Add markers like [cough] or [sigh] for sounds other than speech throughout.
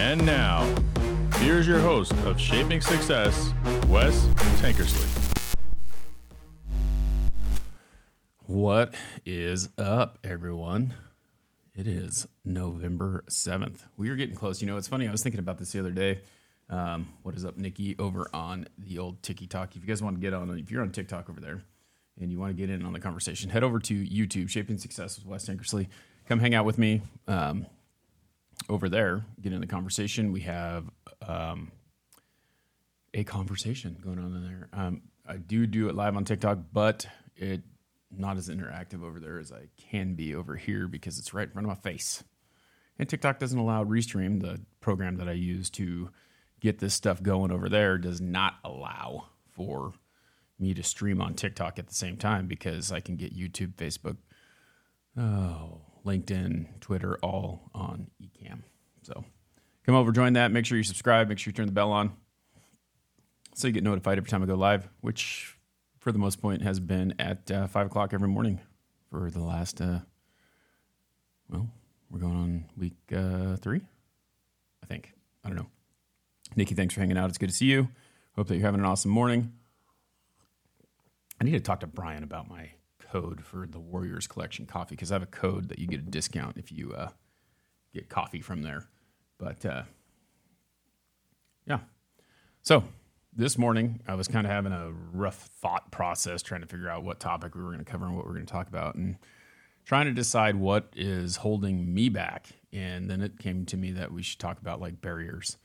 And now, here's your host of Shaping Success, Wes Tankersley. What is up, everyone? It is November 7th. We are getting close. You know, it's funny. I was thinking about this the other day. Um, what is up, Nikki, over on the old TikTok? If you guys want to get on, if you're on TikTok over there and you want to get in on the conversation, head over to YouTube, Shaping Success with Wes Tankersley. Come hang out with me um, over there, get in the conversation. We have um, a conversation going on in there. Um, I do do it live on TikTok, but it not as interactive over there as I can be over here because it's right in front of my face. And TikTok doesn't allow Restream, the program that I use to get this stuff going over there, does not allow for me to stream on TikTok at the same time because I can get YouTube, Facebook, oh, LinkedIn, Twitter, all on Ecamm. So come over, join that. Make sure you subscribe. Make sure you turn the bell on so you get notified every time I go live, which for the most point has been at uh, five o'clock every morning for the last, uh, well, we're going on week uh, three, I think. I don't know. Nikki, thanks for hanging out. It's good to see you. Hope that you're having an awesome morning. I need to talk to Brian about my code for the Warriors Collection coffee because I have a code that you get a discount if you uh, get coffee from there. But uh, yeah. So this morning, I was kind of having a rough thought process trying to figure out what topic we were going to cover and what we are going to talk about and trying to decide what is holding me back. And then it came to me that we should talk about like barriers.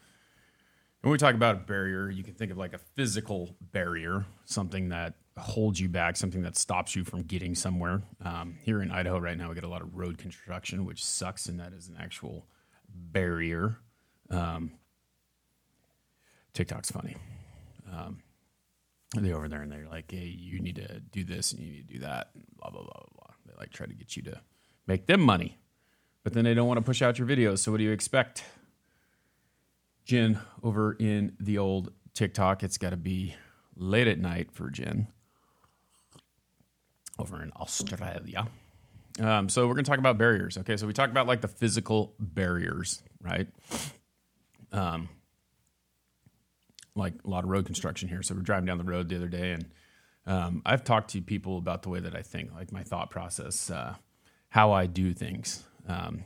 When we talk about a barrier, you can think of like a physical barrier, something that holds you back, something that stops you from getting somewhere. Um, here in Idaho right now, we get a lot of road construction, which sucks, and that is an actual barrier. Um, TikTok's funny. Um, they over there and they're like, "Hey, you need to do this and you need to do that," blah blah blah blah blah. They like try to get you to make them money, but then they don't want to push out your videos. So what do you expect? Jen over in the old TikTok, it's got to be late at night for Jen over in Australia. Um, so we're going to talk about barriers. Okay, so we talk about like the physical barriers, right? Um, like a lot of road construction here. So we're driving down the road the other day, and um, I've talked to people about the way that I think, like my thought process, uh, how I do things um,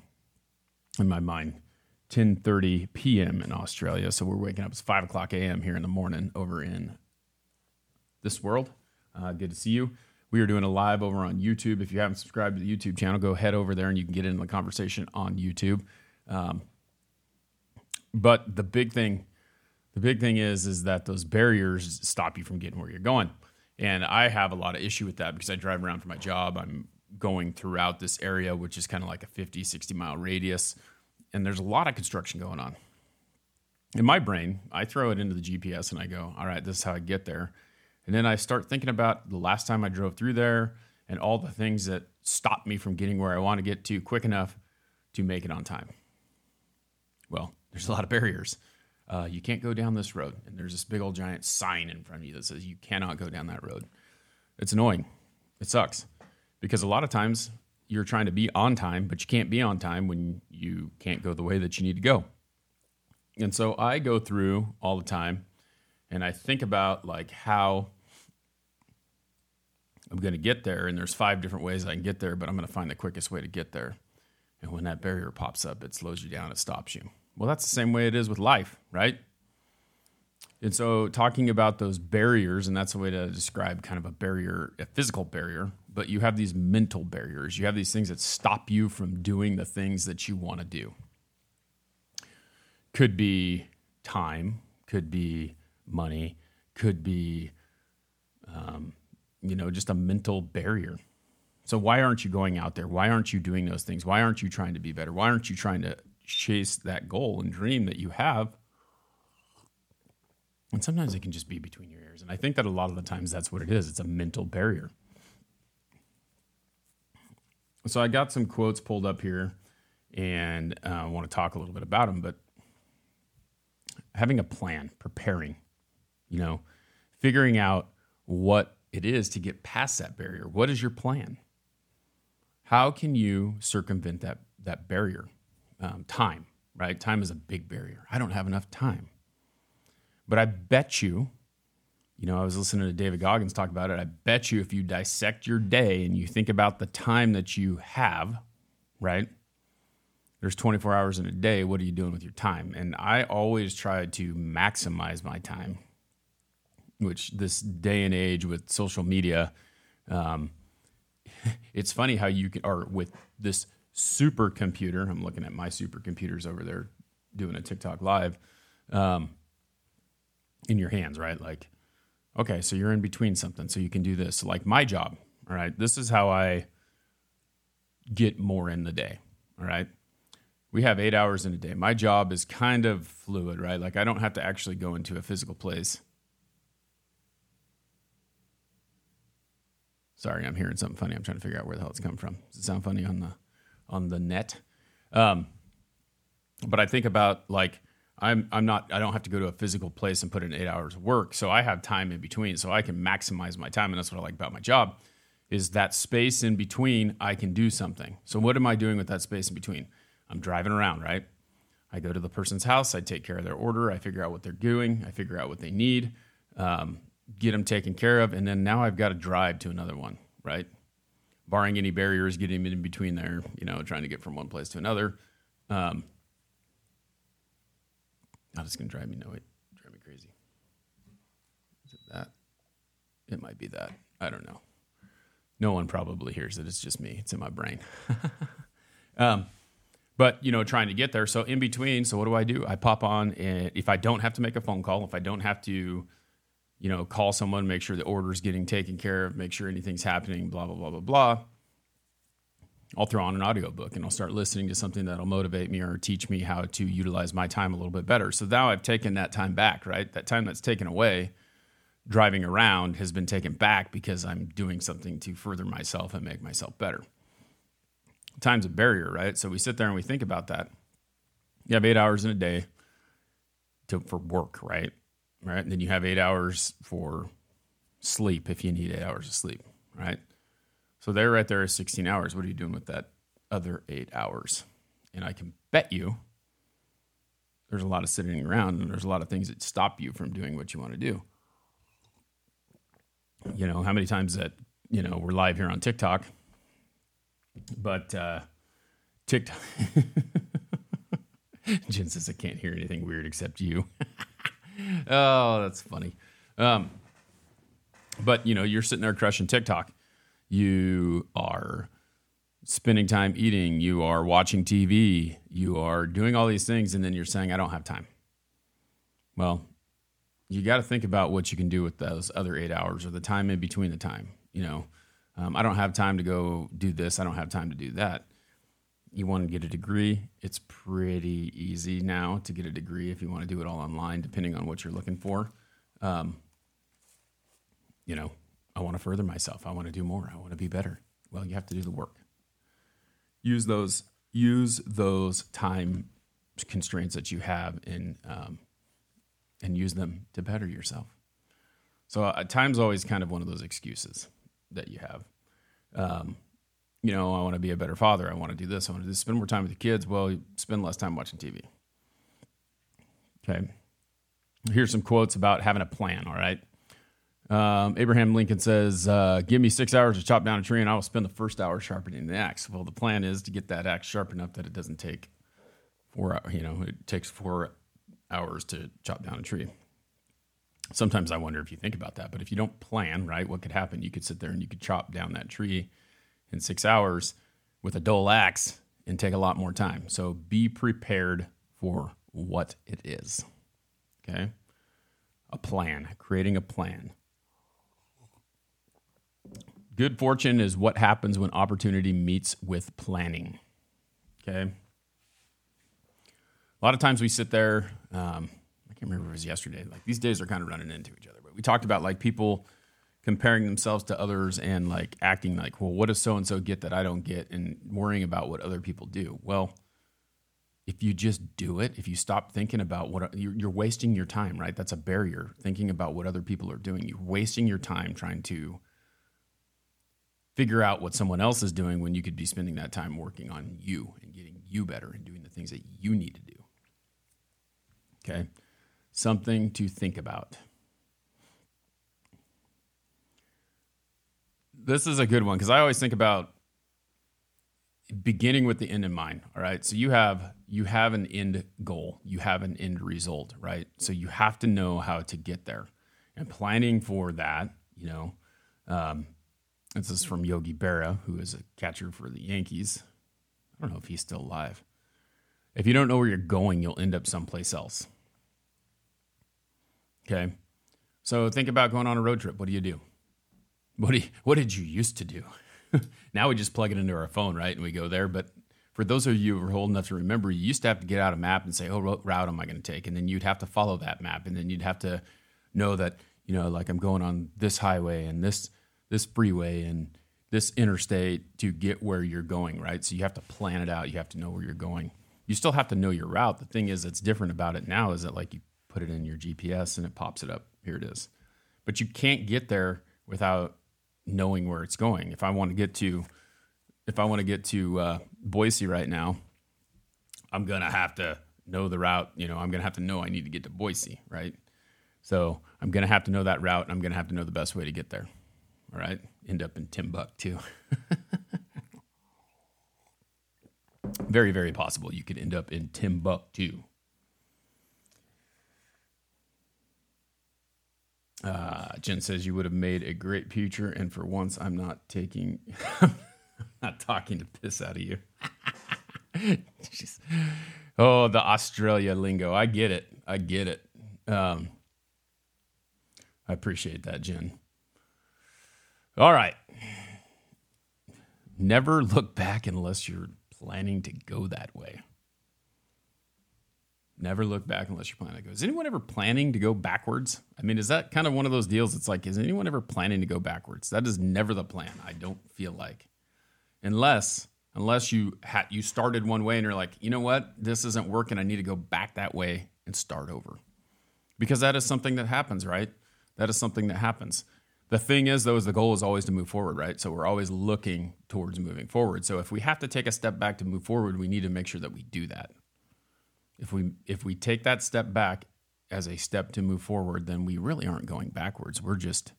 in my mind. 10:30 p.m. in Australia. So we're waking up. It's five o'clock a.m. here in the morning over in this world. Uh, good to see you. We are doing a live over on YouTube. If you haven't subscribed to the YouTube channel, go head over there and you can get into the conversation on YouTube. Um, but the big thing, the big thing is, is that those barriers stop you from getting where you're going. And I have a lot of issue with that because I drive around for my job. I'm going throughout this area, which is kind of like a 50, 60 mile radius and there's a lot of construction going on. In my brain, I throw it into the GPS and I go, all right, this is how I get there. And then I start thinking about the last time I drove through there and all the things that stop me from getting where I want to get to quick enough to make it on time. Well, there's a lot of barriers. Uh, you can't go down this road. And there's this big old giant sign in front of you that says you cannot go down that road. It's annoying. It sucks because a lot of times you're trying to be on time, but you can't be on time when you can't go the way that you need to go. And so I go through all the time and I think about like how I'm going to get there and there's five different ways I can get there, but I'm going to find the quickest way to get there. And when that barrier pops up, it slows you down, it stops you. Well, that's the same way it is with life, right? And so, talking about those barriers, and that's a way to describe kind of a barrier, a physical barrier, but you have these mental barriers. You have these things that stop you from doing the things that you want to do. Could be time, could be money, could be, um, you know, just a mental barrier. So, why aren't you going out there? Why aren't you doing those things? Why aren't you trying to be better? Why aren't you trying to chase that goal and dream that you have? And sometimes it can just be between your ears. And I think that a lot of the times that's what it is it's a mental barrier. So I got some quotes pulled up here and uh, I want to talk a little bit about them. But having a plan, preparing, you know, figuring out what it is to get past that barrier. What is your plan? How can you circumvent that, that barrier? Um, time. right? Time is a big barrier. I don't have enough time. But I bet you, you know, I was listening to David Goggins talk about it. I bet you if you dissect your day and you think about the time that you have, right? There's 24 hours in a day. What are you doing with your time? And I always try to maximize my time, which this day and age with social media, um, [laughs] it's funny how you can, or with this supercomputer, I'm looking at my supercomputers over there doing a TikTok live, um, in your hands, right? Like, okay, so you're in between something, so you can do this. Like my job, all right, this is how I get more in the day, all right? We have eight hours in a day. My job is kind of fluid, right? Like I don't have to actually go into a physical place. Sorry, I'm hearing something funny. I'm trying to figure out where the hell it's come from. Does it sound funny on the on the net? Um, but I think about like I'm I'm not I don't have to go to a physical place and put in eight hours of work, so I have time in between, so I can maximize my time, and that's what I like about my job, is that space in between I can do something. So what am I doing with that space in between? I'm driving around, right? I go to the person's house, I take care of their order, I figure out what they're doing, I figure out what they need, um, get them taken care of, and then now I've got to drive to another one, right? Barring any barriers, getting in between there, you know, trying to get from one place to another. Um, not just gonna drive me no, it drive me crazy. Is it that? It might be that. I don't know. No one probably hears it. It's just me. It's in my brain. [laughs] um, but you know, trying to get there. So in between, so what do I do? I pop on, and if I don't have to make a phone call, if I don't have to, you know, call someone, make sure the order's getting taken care of, make sure anything's happening, blah blah blah blah blah. I'll throw on an audiobook and I'll start listening to something that'll motivate me or teach me how to utilize my time a little bit better. So now I've taken that time back, right? That time that's taken away driving around has been taken back because I'm doing something to further myself and make myself better. Time's a barrier, right? So we sit there and we think about that. You have eight hours in a day to, for work, right? Right. And then you have eight hours for sleep if you need eight hours of sleep, right? So there, right there is 16 hours. What are you doing with that other eight hours? And I can bet you there's a lot of sitting around and there's a lot of things that stop you from doing what you want to do. You know, how many times that, you know, we're live here on TikTok, but uh, TikTok. [laughs] Jen says, I can't hear anything weird except you. [laughs] oh, that's funny. Um, but, you know, you're sitting there crushing TikTok you are spending time eating, you are watching TV, you are doing all these things, and then you're saying, I don't have time. Well, you got to think about what you can do with those other eight hours or the time in between the time. You know, um, I don't have time to go do this, I don't have time to do that. You want to get a degree, it's pretty easy now to get a degree if you want to do it all online, depending on what you're looking for. Um, you know, I want to further myself. I want to do more. I want to be better. Well, you have to do the work. Use those use those time constraints that you have and um, and use them to better yourself. So uh, time's always kind of one of those excuses that you have. Um, you know, I want to be a better father. I want to do this. I want to spend more time with the kids. Well, spend less time watching TV. Okay. Here's some quotes about having a plan. All right. Um, Abraham Lincoln says, uh, Give me six hours to chop down a tree, and I will spend the first hour sharpening the axe. Well, the plan is to get that axe sharp enough that it doesn't take four, hours, you know, it takes four hours to chop down a tree. Sometimes I wonder if you think about that, but if you don't plan, right, what could happen? You could sit there and you could chop down that tree in six hours with a dull axe and take a lot more time. So be prepared for what it is. Okay. A plan, creating a plan. Good fortune is what happens when opportunity meets with planning. Okay. A lot of times we sit there. Um, I can't remember if it was yesterday. Like these days are kind of running into each other. But we talked about like people comparing themselves to others and like acting like, well, what does so and so get that I don't get, and worrying about what other people do. Well, if you just do it, if you stop thinking about what you're, you're wasting your time, right? That's a barrier. Thinking about what other people are doing, you're wasting your time trying to figure out what someone else is doing when you could be spending that time working on you and getting you better and doing the things that you need to do, Okay. Something to think about. This is a good one because I always think about beginning with the end in mind all right? So you have you have an end goal you have an end result right? So you have to know how to get there. And planning for that you know um, this is from yogi berra who is a catcher for the yankees. I don't know if he's still alive. If you don't know where you're going you'll end up someplace else. Okay? So think about going on a road trip. What do you do what, do you, what did you used to do [laughs] now we just plug it into our phone, right? And we go there. But for those of you who are old enough to remember, you used to have to get out a map and say, oh, what route am I going to take? And then you'd have to follow that map. And then you'd have to know that, you know, like I'm going on this highway and this this freeway and this interstate to get where you're going, right? So you have to plan it out. You have to know where you're going. You still have to know your route. The thing is that's different about it now is that like you put it in your GPS and it pops it up. Here it is. But you can't get there without knowing where it's going. If I want to get to, if I want to get to uh, Boise right now, I'm gonna have to know the route. You know, I'm gonna have to know I need to get to Boise, right? So I'm gonna have to know that route. I'm gonna have to know the best way to get there. All right, end up in Timbuktu. [laughs] very, very possible you could end up in Timbuktu. Uh, Jen says you would have made a great future, and for once, I'm not taking, [laughs] I'm not talking to piss out of you. [laughs] oh, the Australia lingo. I get it. I get it. Um, I appreciate that, Jen. All right. Never look back unless you're planning to go that way. Never look back unless you're planning to go. Is anyone ever planning to go backwards? I mean, is that kind of one of those deals? It's like, is anyone ever planning to go backwards? That is never the plan. I don't feel like, unless unless you had you started one way and you're like, you know what, this isn't working. I need to go back that way and start over, because that is something that happens, right? That is something that happens. The thing is, though, is the goal is always to move forward, right? So we're always looking towards moving forward. So if we have to take a step back to move forward, we need to make sure that we do that if we if we take that step back as a step to move forward, then we really aren't going backwards. We're just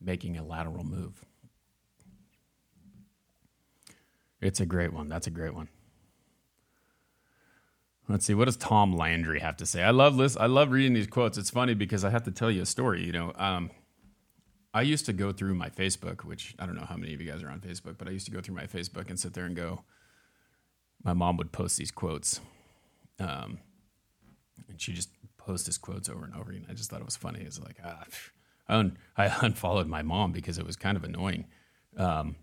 making a lateral move. It's a great one. That's a great one. Let's see. What does Tom Landry have to say? I love this. I love reading these quotes. It's funny because I have to tell you a story. You know, um, I used to go through my Facebook, which I don't know how many of you guys are on Facebook, but I used to go through my Facebook and sit there and go. My mom would post these quotes, um, and she just posts his quotes over and over. And I just thought it was funny. It's like, ah, I [laughs] unfollowed my mom because it was kind of annoying. Um,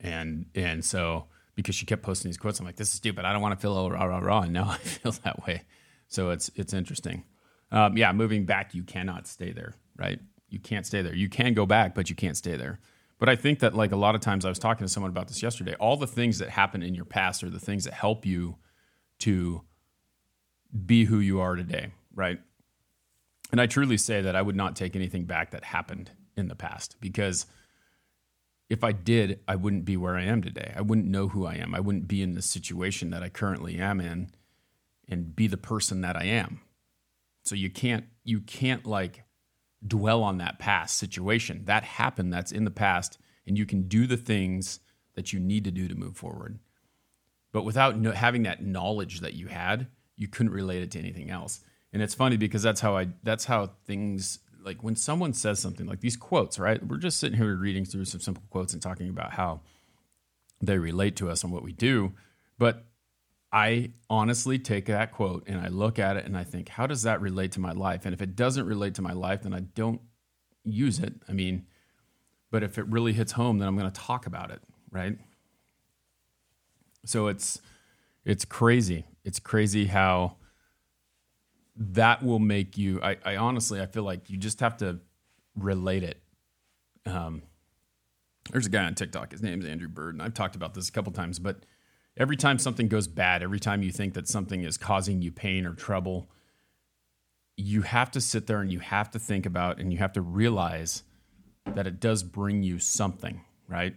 and, and so because she kept posting these quotes, I'm like, this is stupid. I don't want to feel rah, rah, rah. And now [laughs] I feel that way. So it's, it's interesting. Um, yeah, moving back, you cannot stay there, right? You can't stay there. You can go back, but you can't stay there. But I think that like a lot of times I was talking to someone about this yesterday, all the things that happen in your past are the things that help you to be who you are today, right? And I truly say that I would not take anything back that happened in the past because if I did, I wouldn't be where I am today. I wouldn't know who I am. I wouldn't be in the situation that I currently am in and be the person that I am. So you can't you can't like dwell on that past situation. That happened, that's in the past and you can do the things that you need to do to move forward. But without no, having that knowledge that you had, you couldn't relate it to anything else. And it's funny because that's how I that's how things like when someone says something like these quotes, right? We're just sitting here reading through some simple quotes and talking about how they relate to us and what we do, but I honestly take that quote and I look at it and I think, how does that relate to my life? And if it doesn't relate to my life, then I don't use it. I mean, but if it really hits home, then I'm going to talk about it, right? So it's it's crazy. It's crazy how that will make you. I, I honestly, I feel like you just have to relate it. Um, there's a guy on TikTok. His name's Andrew Bird, and I've talked about this a couple times. But every time something goes bad, every time you think that something is causing you pain or trouble, you have to sit there and you have to think about and you have to realize that it does bring you something, right?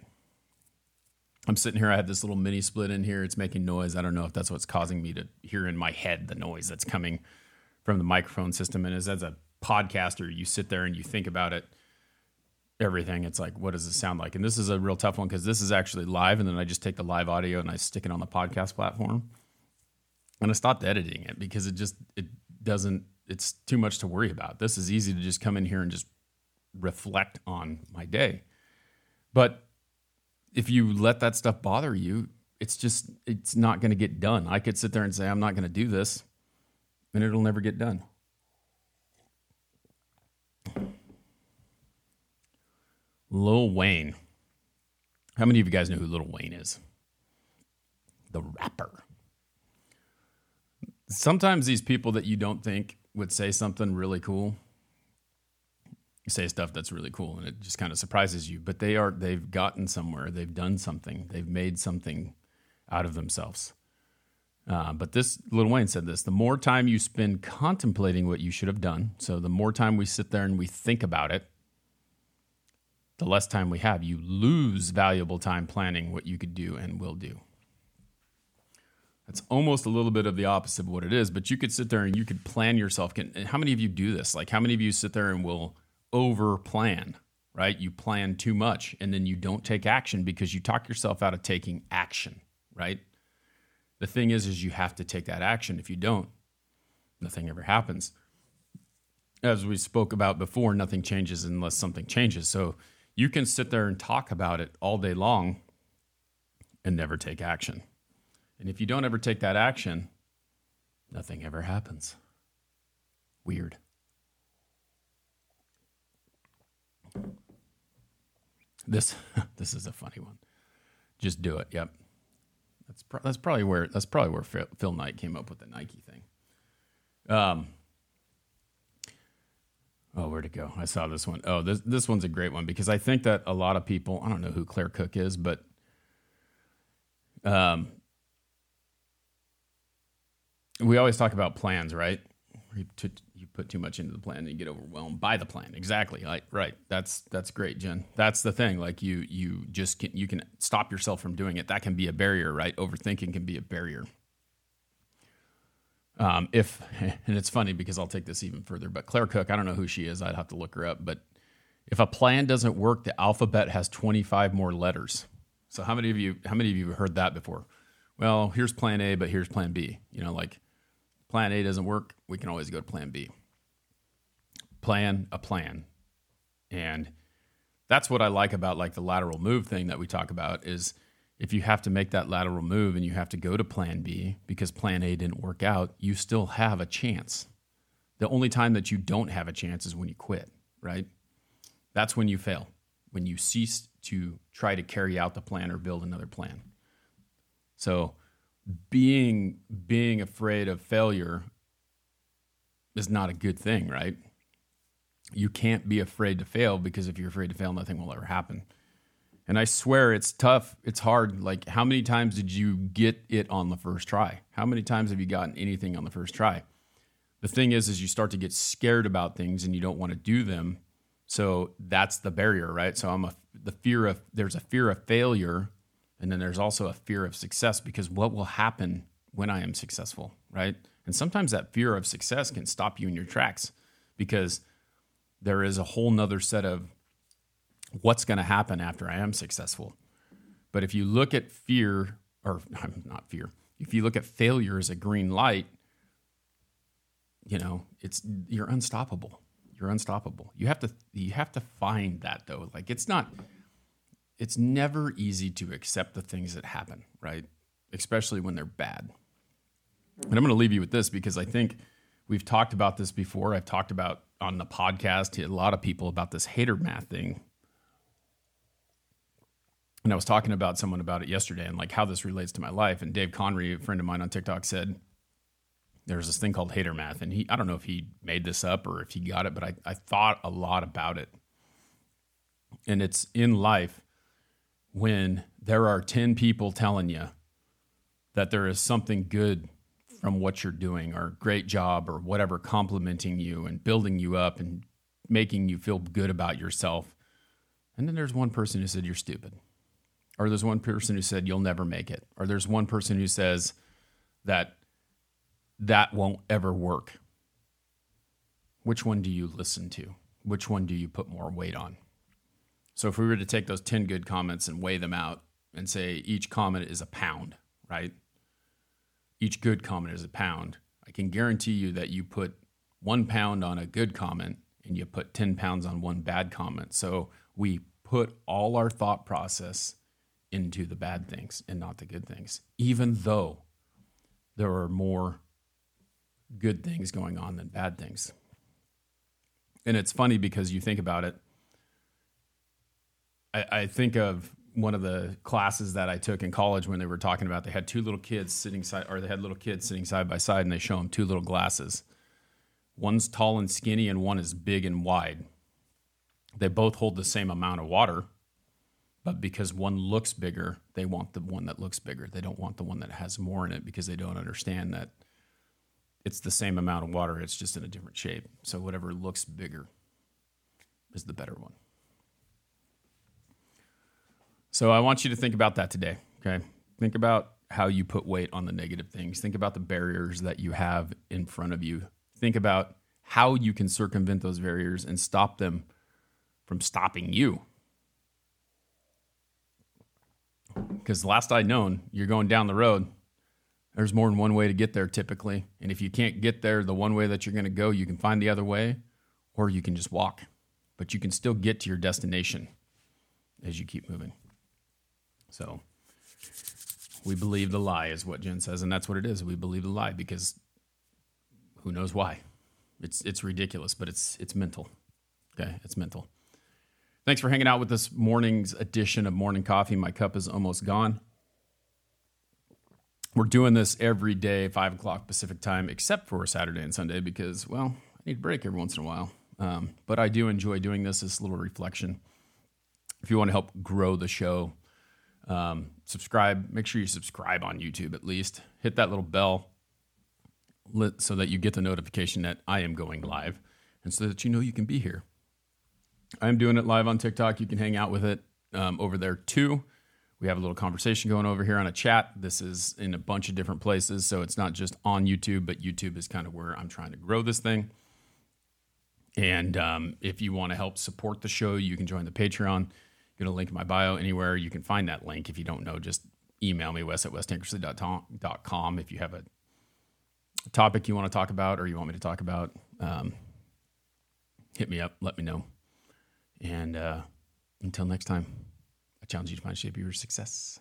I'm sitting here. I have this little mini split in here. It's making noise. I don't know if that's what's causing me to hear in my head the noise that's coming from the microphone system. And as, as a podcaster, you sit there and you think about it, everything. It's like, what does it sound like? And this is a real tough one because this is actually live. And then I just take the live audio and I stick it on the podcast platform. And I stopped editing it because it just, it doesn't, it's too much to worry about. This is easy to just come in here and just reflect on my day. But if you let that stuff bother you, it's just it's not going to get done. I could sit there and say I'm not going to do this, and it'll never get done. Lil Wayne. How many of you guys know who Lil Wayne is? The rapper. Sometimes these people that you don't think would say something really cool say stuff that's really cool and it just kind of surprises you but they are they've gotten somewhere they've done something they've made something out of themselves. Uh, but this Lil Wayne said this the more time you spend contemplating what you should have done so the more time we sit there and we think about it the less time we have. You lose valuable time planning what you could do and will do. That's almost a little bit of the opposite of what it is but you could sit there and you could plan yourself. How many of you do this? Like how many of you sit there and will over plan, right? You plan too much and then you don't take action because you talk yourself out of taking action, right? The thing is is you have to take that action. If you don't, nothing ever happens. As we spoke about before, nothing changes unless something changes. So you can sit there and talk about it all day long and never take action. And if you don't ever take that action, nothing ever happens. Weird. This [laughs] this is a funny one. Just do it. Yep. That's pro- that's probably where that's probably where Phil, Phil Knight came up with the Nike thing. Um. Oh, where to go? I saw this one. Oh, this this one's a great one because I think that a lot of people. I don't know who Claire Cook is, but um, we always talk about plans, right? You put too much into the plan and you get overwhelmed by the plan. Exactly. Like, right. That's that's great, Jen. That's the thing. Like you you just can you can stop yourself from doing it. That can be a barrier, right? Overthinking can be a barrier. Um, if [laughs] and it's funny because I'll take this even further, but Claire Cook, I don't know who she is. I'd have to look her up. But if a plan doesn't work, the alphabet has 25 more letters. So how many of you how many of you have heard that before? Well, here's plan A, but here's plan B. You know, like plan A doesn't work, we can always go to plan B. Plan a plan. And that's what I like about like the lateral move thing that we talk about is if you have to make that lateral move and you have to go to plan B because plan A didn't work out, you still have a chance. The only time that you don't have a chance is when you quit, right? That's when you fail, when you cease to try to carry out the plan or build another plan. So being being afraid of failure is not a good thing, right? You can't be afraid to fail because if you're afraid to fail, nothing will ever happen. And I swear it's tough. It's hard. Like, how many times did you get it on the first try? How many times have you gotten anything on the first try? The thing is, is you start to get scared about things and you don't want to do them. So that's the barrier, right? So I'm a the fear of there's a fear of failure and then there's also a fear of success because what will happen when I am successful, right? And sometimes that fear of success can stop you in your tracks because there is a whole nother set of what's going to happen after I am successful. But if you look at fear, or [laughs] not fear, if you look at failure as a green light, you know, it's you're unstoppable. You're unstoppable. You have to you have to find that though. Like it's not it's never easy to accept the things that happen, right? Especially when they're bad. And I'm going to leave you with this because I think we've talked about this before. I've talked about on the podcast a lot of people about this hater math thing. And I was talking about someone about it yesterday and like how this relates to my life. And Dave Conry, a friend of mine on TikTok, said there's this thing called hater math. And he, I don't know if he made this up or if he got it, but I, I thought a lot about it. And it's in life when there are 10 people telling you that there is something good from what you're doing or great job or whatever complimenting you and building you up and making you feel good about yourself and then there's one person who said you're stupid or there's one person who said you'll never make it, or there's one person who says that that won't ever work. Which one do you listen to? Which one do you put more weight on? So if we were to take those 10 good comments and weigh them out and say each comment is a pound, right? Each good comment is a pound. I can guarantee you that you put one pound on a good comment and you put 10 pounds on one bad comment. So we put all our thought process into the bad things and not the good things, even though there are more good things going on than bad things. And it's funny because you think about it. I, I think of one of the classes that I took in college when they were talking about they had two little kids sitting side or they had little kids sitting side by side and they show them two little glasses. One's tall and skinny and one is big and wide. They both hold the same amount of water, but because one looks bigger, they want the one that looks bigger. They don't want the one that has more in it because they don't understand that it's the same amount of water, it's just in a different shape. So whatever looks bigger is the better one. So I want you to think about that today, okay? Think about how you put weight on the negative things. Think about the barriers that you have in front of you. Think about how you can circumvent those barriers and stop them from stopping you. Because last I'd known, you're going down the road. There's more than one way to get there typically. And if you can't get there the one way that you're going to go, you can find the other way or you can just walk. But you can still get to your destination as you keep moving. So we believe the lie is what Jen says, and that's what it is. We believe the lie because who knows why? It's it's ridiculous, but it's it's mental. Okay, it's mental. Thanks for hanging out with this morning's edition of Morning Coffee. My cup is almost gone. We're doing this every day, five o'clock Pacific time, except for Saturday and Sunday, because well, I need a break every once in a while. Um, but I do enjoy doing this. This little reflection. If you want to help grow the show, um, subscribe. Make sure you subscribe on YouTube at least. Hit that little bell so that you get the notification that I am going live and so that you know you can be here. I'm doing it live on TikTok. You can hang out with it um, over there too. We have a little conversation going over here on a chat. This is in a bunch of different places. So it's not just on YouTube, but YouTube is kind of where I'm trying to grow this thing. And um, if you want to help support the show, you can join the Patreon to link in my bio anywhere. You can find that link. If you don't know, just email me, wes at westankersley.com if you have a topic you want to talk about or you want me to talk about. Um, hit me up, let me know. And uh, until next time, I challenge you to find shape of your success.